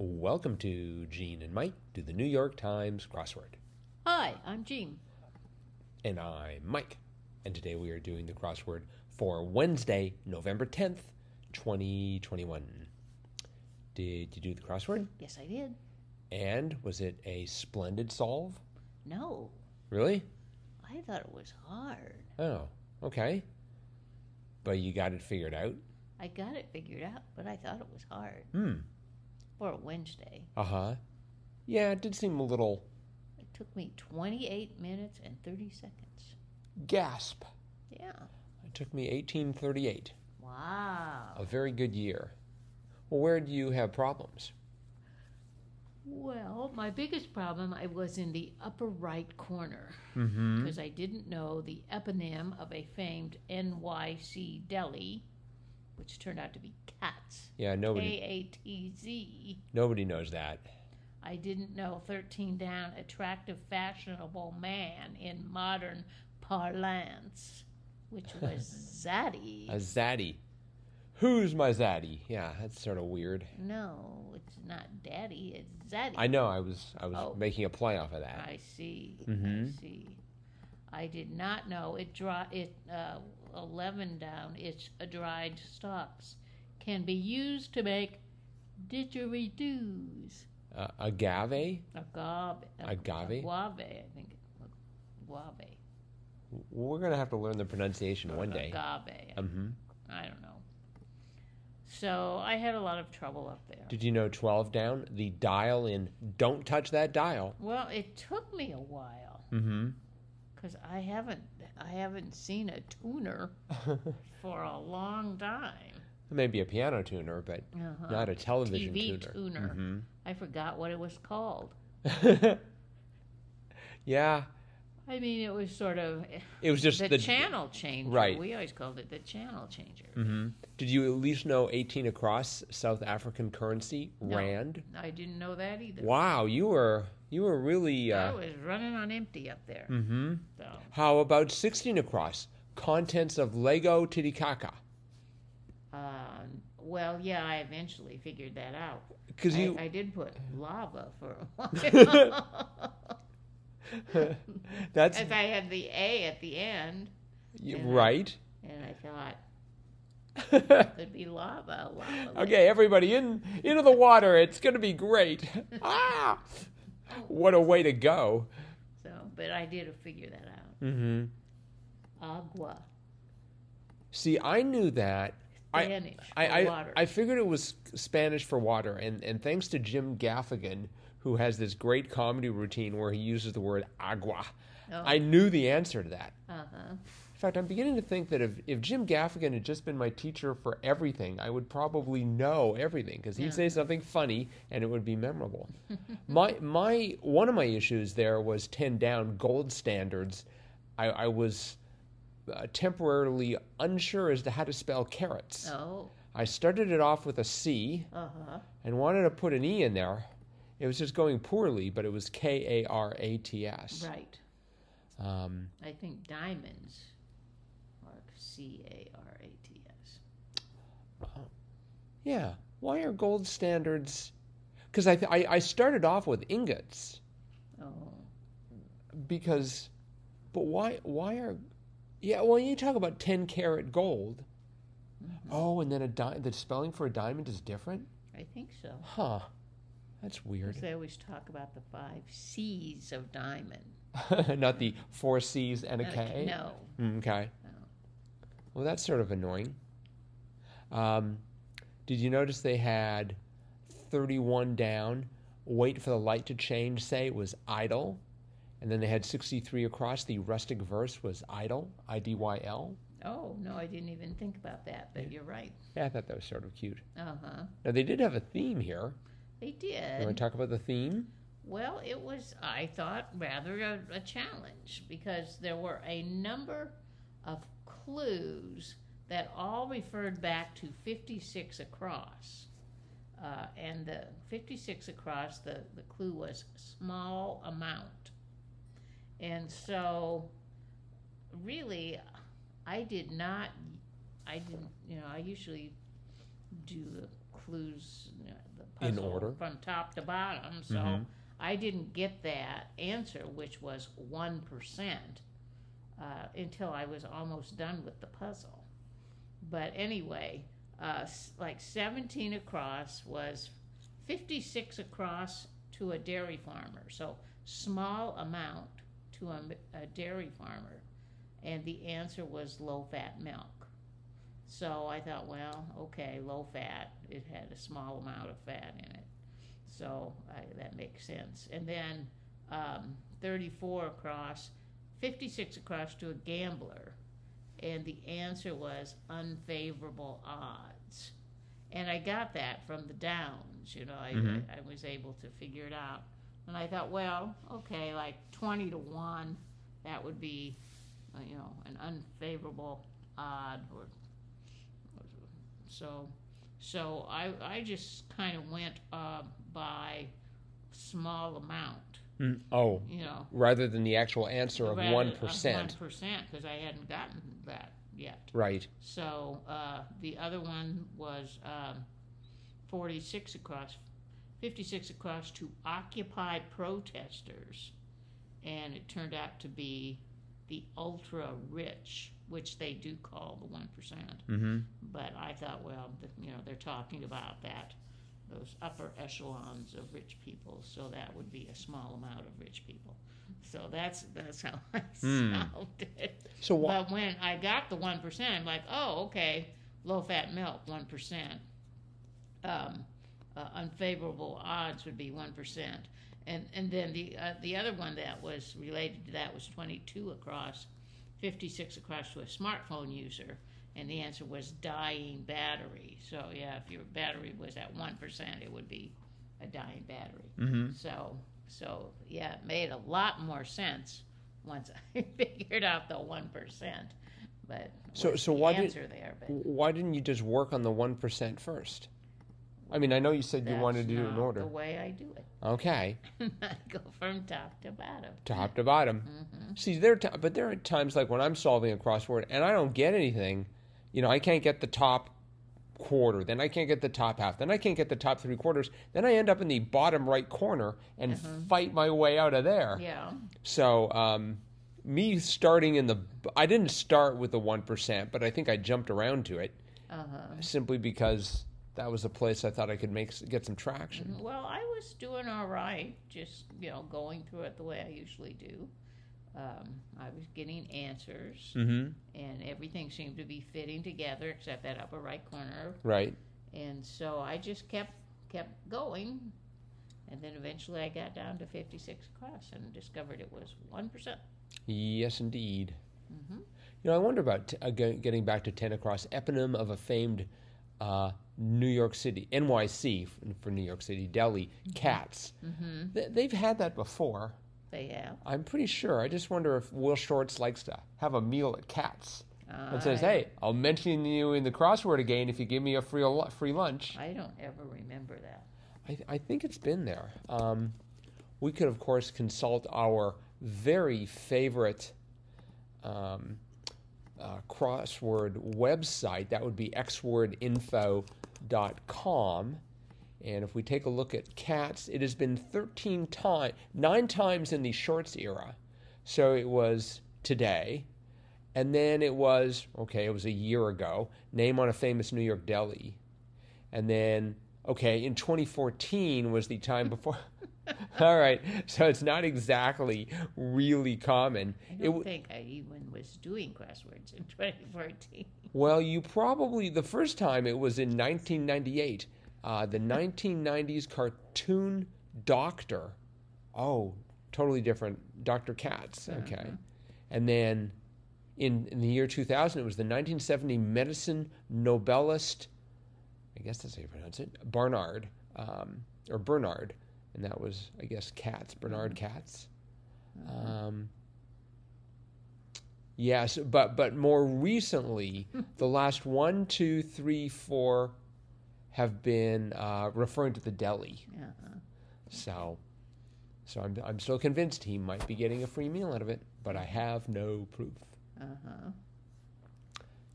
Welcome to Gene and Mike do the New York Times crossword. Hi, I'm Gene. And I'm Mike. And today we are doing the crossword for Wednesday, November 10th, 2021. Did you do the crossword? Yes, I did. And was it a splendid solve? No, Really? I thought it was hard. Oh, okay. But you got it figured out? I got it figured out, but I thought it was hard Hmm. For a Wednesday. Uh huh. Yeah, it did seem a little It took me 28 minutes and 30 seconds. gasp. Yeah. It took me 1838. Wow. A very good year. Well, where do you have problems? Well, my biggest problem I was in the upper right corner Mm-hmm. because I didn't know the eponym of a famed NYC deli, which turned out to be Katz. Yeah, nobody A T Z. nobody knows that. I didn't know 13 down, attractive, fashionable man in modern parlance, which was Zaddy. A zaddy. Who's my zaddy? Yeah, that's sort of weird. no, it's not Daddy, it's Zaddy. I know. I was I was Oh. making a play off of that. I see. Mhm. I see. I did not know it. Dry it uh, 11 down. It's a dried stalks can be used to make didgeridoos. Uh, agave. Agave. Agave? Guave, I think. Guave. We're gonna have to learn the pronunciation one day. Agave. Mm-hmm. I don't know. So I had a lot of trouble up there. Did you know 12 down? The dial in Don't Touch That Dial. Well, it took me a while Mm-hmm. Because I haven't I haven't seen a tuner for a long time. Maybe a piano tuner, but Uh-huh. not a television TV tuner. tuner. Mhm. I forgot what it was called. yeah, I mean, it was sort of it was just the, the, channel changer. right. We always called it the channel changer. hmm Did you at least know 18 across South African currency, No. rand? I didn't know that either. Wow, you were you were really. I Uh, was running on empty up there. Mm-hmm. So How about 16 across? Contents of Lago Titicaca. Um, well, yeah, I eventually figured that out. Because you, I did put lava for a while. that's As I had the A at the end, You, and I- right. and I thought it'd be lava. lava okay, everybody in into the water. It's gonna be great. ah, what a way to go. So, but I did figure that out. hmm Agua, See, I knew that. I- Spanish I, for I, water. I figured it was Spanish for water, and, and thanks to Jim Gaffigan, who has this great comedy routine where he uses the word agua, oh, I knew the answer to that. uh-huh. In fact, I'm beginning to think that if, if Jim Gaffigan had just been my teacher for everything, I would probably know everything because he'd Yeah. say something funny and it would be memorable. my my one of my issues there was ten down gold standards. I, I was uh, temporarily unsure as to how to spell carrots. Oh, I started it off with a C uh-huh. and wanted to put an E in there. It was just going poorly, but it was K A R A T S. Right. Um, I think diamonds C A R A T S. Yeah. Why are gold standards? Because I, th- I I started off with ingots Oh, because, but why why are? Yeah. Well, you talk about ten karat gold. Oh, and then a di- the spelling for a diamond is different. I think so. Huh. That's weird. They always talk about the five C's of diamond. Not the four C's and a K. No. Mm, Okay. Well, that's sort of annoying. Um, did you notice they had 31 down? Wait for the light to change, say, it was idle. And then they had 63 across. The rustic verse was idle, I D Y L. Oh, no, I didn't even think about that, but you're right. Yeah, I thought that was sort of cute. Uh huh. Now, they did have a theme here. They You did. want to talk about the theme? Well, it was, I thought, rather a, a challenge because there were a number of clues that all referred back to 56 across. Uh, and the 56 across, the, the clue was small amount. And so, really, I did not, I didn't, you know, I usually do the clues, you know, the In puzzle order. from top to bottom. So Mhm. I didn't get that answer, which was one percent, uh, until I was almost done with the puzzle. But anyway, uh, like 17 across was 56 across to a dairy farmer. So small amount to a dairy farmer. And the answer was low fat milk. So I thought, well, okay, low fat. It had a small amount of fat in it. So I, that makes sense. And then um, 34 across, 56 across to a gambler. And the answer was unfavorable odds. And I got that from the downs, you know, I, Mhm. I, I was able to figure it out. And I thought, well, okay, like 20 to 1, that would be, uh, you know, an unfavorable odd or so so I, I just kind of went uh, by small amount, Mm, Oh, you know. rather than the actual answer of one One percent. percent, because I hadn't gotten that yet. Right. So uh, the other one was um, 46 across, 56 across to Occupy protesters. And it turned out to be the ultra rich, which they do call the 1%. Mm-hmm. But I thought, well, you know, they're talking about that, those upper echelons of rich people, so that would be a small amount of rich people. So that's that's how I Hmm. solved it. So what? But when I got the one percent, I'm like, oh, okay, low fat milk, one percent. Um, uh, unfavorable odds would be one percent, and and then the uh, the other one that was related to that was twenty two across, fifty six across to a smartphone user, and the answer was dying battery. So yeah, if your battery was at one percent, it would be a dying battery. Mm-hmm. So, so yeah, it made a lot more sense once I figured out the one percent. But So- so the why did, there? But why didn't you just work on the one percent first? I mean, I know you said you wanted to do it in order. The way I do it, Okay, I go from top to bottom. top to bottom. hmm See, there, are ti but there are times like when I'm solving a crossword and I don't get anything. You know, I can't get the top quarter, then I can't get the top half, then I can't get the top three quarters. Then I end up in the bottom right corner and fight my way out of there. Yeah. So, um, me starting in the, I didn't start with the one percent, but I think I jumped around to it Uh huh. simply because that was a place I thought I could make get some traction. Well, I was doing all right, just you know, going through it the way I usually do. Um, I was getting answers, Mm-hmm. and everything seemed to be fitting together except that upper right corner Right. And so I just kept kept going, and then eventually I got down to 56 across and discovered it was one percent. Yes, indeed. Mm-hmm. You know, I wonder about uh, ge- getting back to ten across, eponym of a famed uh, New York City, NYC for New York City, deli, Katz. Mm-hmm. Th- they've had that before. They have. I'm pretty sure. I just wonder if Will Shortz likes to have a meal at Katz and says, "Hey, I'll mention you in the crossword again if you give me a free free lunch." I don't ever remember that. I, I think it's been there. Um, we could, of course, consult our very favorite um, uh, crossword website. That would be xwordinfo.com. And if we take a look at Katz, it has been 13 times, nine times in the Shortz era. So it was today. And then it was, okay, it was a year ago, name on a famous New York deli. And then, okay, in 2014 was the time before. All right, so it's not exactly really common. I don't w- think I even was doing crosswords in 2014. well, you probably, the first time it was in 1998, uh, the 1990s cartoon Doctor. Oh, totally different. Dr. Katz, okay. And then in, in the year 2000, it was the 1970 medicine Nobelist, I guess that's how you pronounce it, Barnard, um, or Bernard. And that was, I guess, Katz, Bernard Katz. Um, yes, but but more recently, the last one, two, three, four have been uh, referring to the deli. Uh-huh. So, so I'm I'm still convinced he might be getting a free meal out of it, but I have no proof. Uh-huh.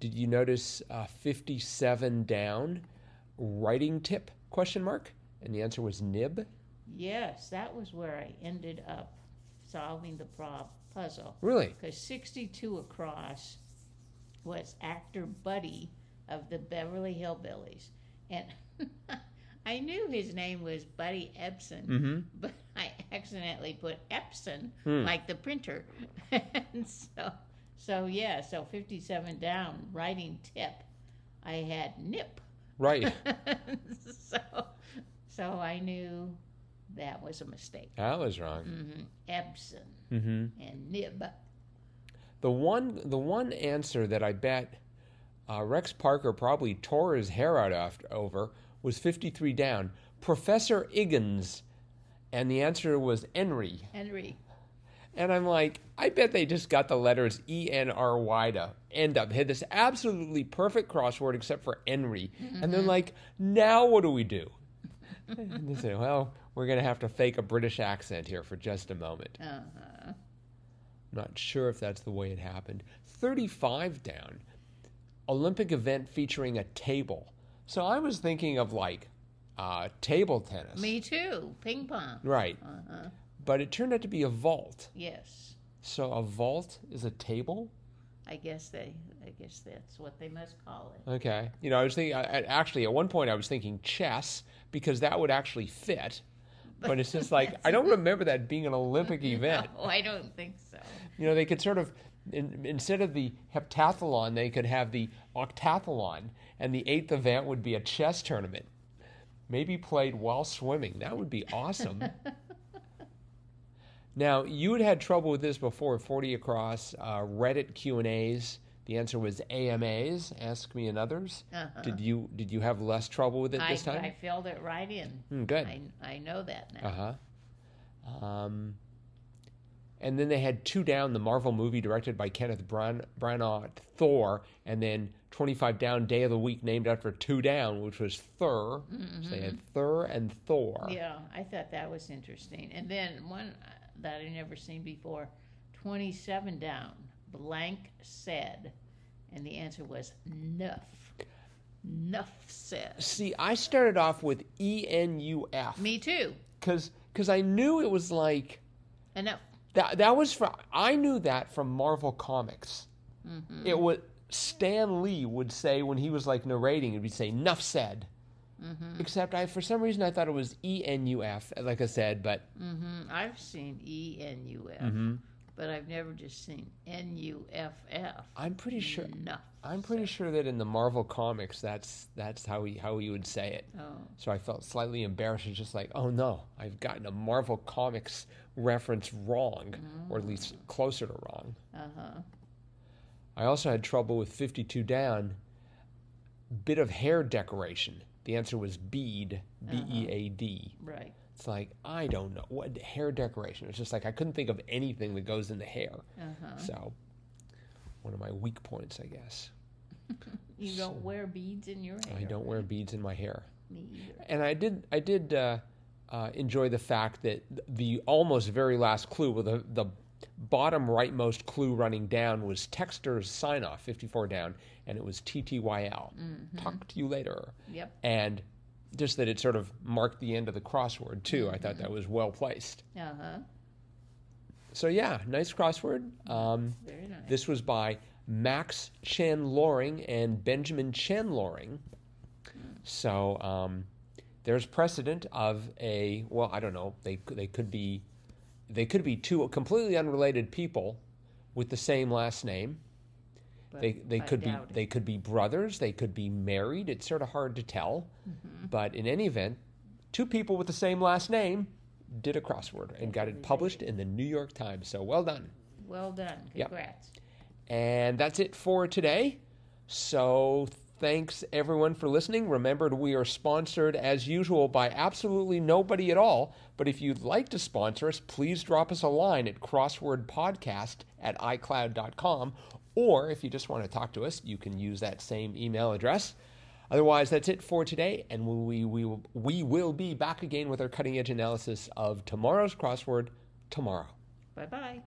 Did you notice uh, 57 down? writing tip? Question mark. And the answer was nib. Yes, that was where I ended up solving the prob puzzle. Really? Because 62 across was actor Buddy of the Beverly Hillbillies. And I knew his name was Buddy Ebsen, Mm-hmm. but I accidentally put Epson, Hmm. like the printer. and so, so, yeah, so 57 down, writing tip, I had nip. Right. so, so I knew that was a mistake. I was wrong. hmm Epson Mm-hmm. and nib. The one, the one answer that I bet uh, Rex Parker probably tore his hair out after, over was 53 down. Professor Iggins, and the answer was Henry. Henry. And I'm like, I bet they just got the letters E N R Y to end up. Had this absolutely perfect crossword except for Henry. And they're like, now what do we do? and they say, well, we're going to have to fake a British accent here for just a moment. Uh-huh. Not sure if that's the way it happened. 35 down. Olympic event featuring a table. So I was thinking of like uh, table tennis. Me too. Ping pong. Right. Uh-huh. But it turned out to be a vault. Yes. So a vault is a table? I guess they. I guess that's what they must call it. Okay. You know, I was thinking, I, actually, at one point I was thinking chess because that would actually fit. But it's just like, I don't remember that being an Olympic event. No, I don't think so. You know, they could sort of, in, instead of the heptathlon, they could have the octathlon, and the eighth event would be a chess tournament. Maybe played while swimming. That would be awesome. now, you had had trouble with this before, 40 across, uh, Reddit Q&As. The answer was AMAs, Ask Me Another's. Uh-huh. Did you did you have less trouble with it I, this time? I filled it right in. Hmm, good. I, I know that now. Uh huh. Um, and then they had two down, the Marvel movie directed by Kenneth Bran- Branagh, Thor, and then 25 down, Day of the Week named after two down, which was Thur. So they had Thur and Thor. Mm-hmm. Yeah, I thought that was interesting. And then one uh, that I never seen before, twenty-seven down. Blank said, and the answer was nuff. Nuff said. See, I started off with E N U F Me too. because because I knew it was like Enough. that. That was from I knew that from Marvel Comics. Mm-hmm. It was Stan Lee would say when he was like narrating, he'd be saying "Nuff said." Mm-hmm. Except I, for some reason, I thought it was E N U F, like I said, but hmm I've seen E N U F, Mm-hmm. But I've never just seen N U F F. I'm pretty sure. Nuff. I'm pretty sure that in the Marvel comics, that's that's how he how he would say it. Oh, So I felt slightly embarrassed. Just like, oh no, I've gotten a Marvel comics reference wrong, or at least closer to wrong. uh huh. I also had trouble with 52 down. Bit of hair decoration. The answer was bead, B E A D. Right. It's like I don't know what hair decoration. It's just like I couldn't think of anything that goes in the hair. Uh huh. So one of my weak points, I guess. You don't wear beads in your hair. I don't wear beads in my hair. Me either. And I did I did uh, uh, enjoy the fact that the almost very last clue, well, the the bottom rightmost clue running down was Texter's sign off, 54 down, and it was TTYL. Talk to you later. Yep. And just that it sort of marked the end of the crossword too. I thought that was well placed. Uh huh. So yeah, nice crossword. Um, Very nice. This was by Max Chen Loring and Benjamin Chen Loring. So um, there's precedent of a well, I don't know. They they could be they could be two completely unrelated people with the same last name. But They they I could be it. they could be brothers. They could be married. It's sort of hard to tell. Mm-hmm. But in any event, two people with the same last name did a crossword and got it published in the New York Times. So well done. Well done. Yep. Congrats. And that's it for today. So thanks everyone for listening. Remember, we are sponsored as usual by absolutely nobody at all. But if you'd like to sponsor us, please drop us a line at crosswordpodcast at icloud.com. Or if you just want to talk to us, you can use that same email address. Otherwise, that's it for today, and we, we, we will be back again with our cutting edge analysis of tomorrow's crossword tomorrow. Bye bye.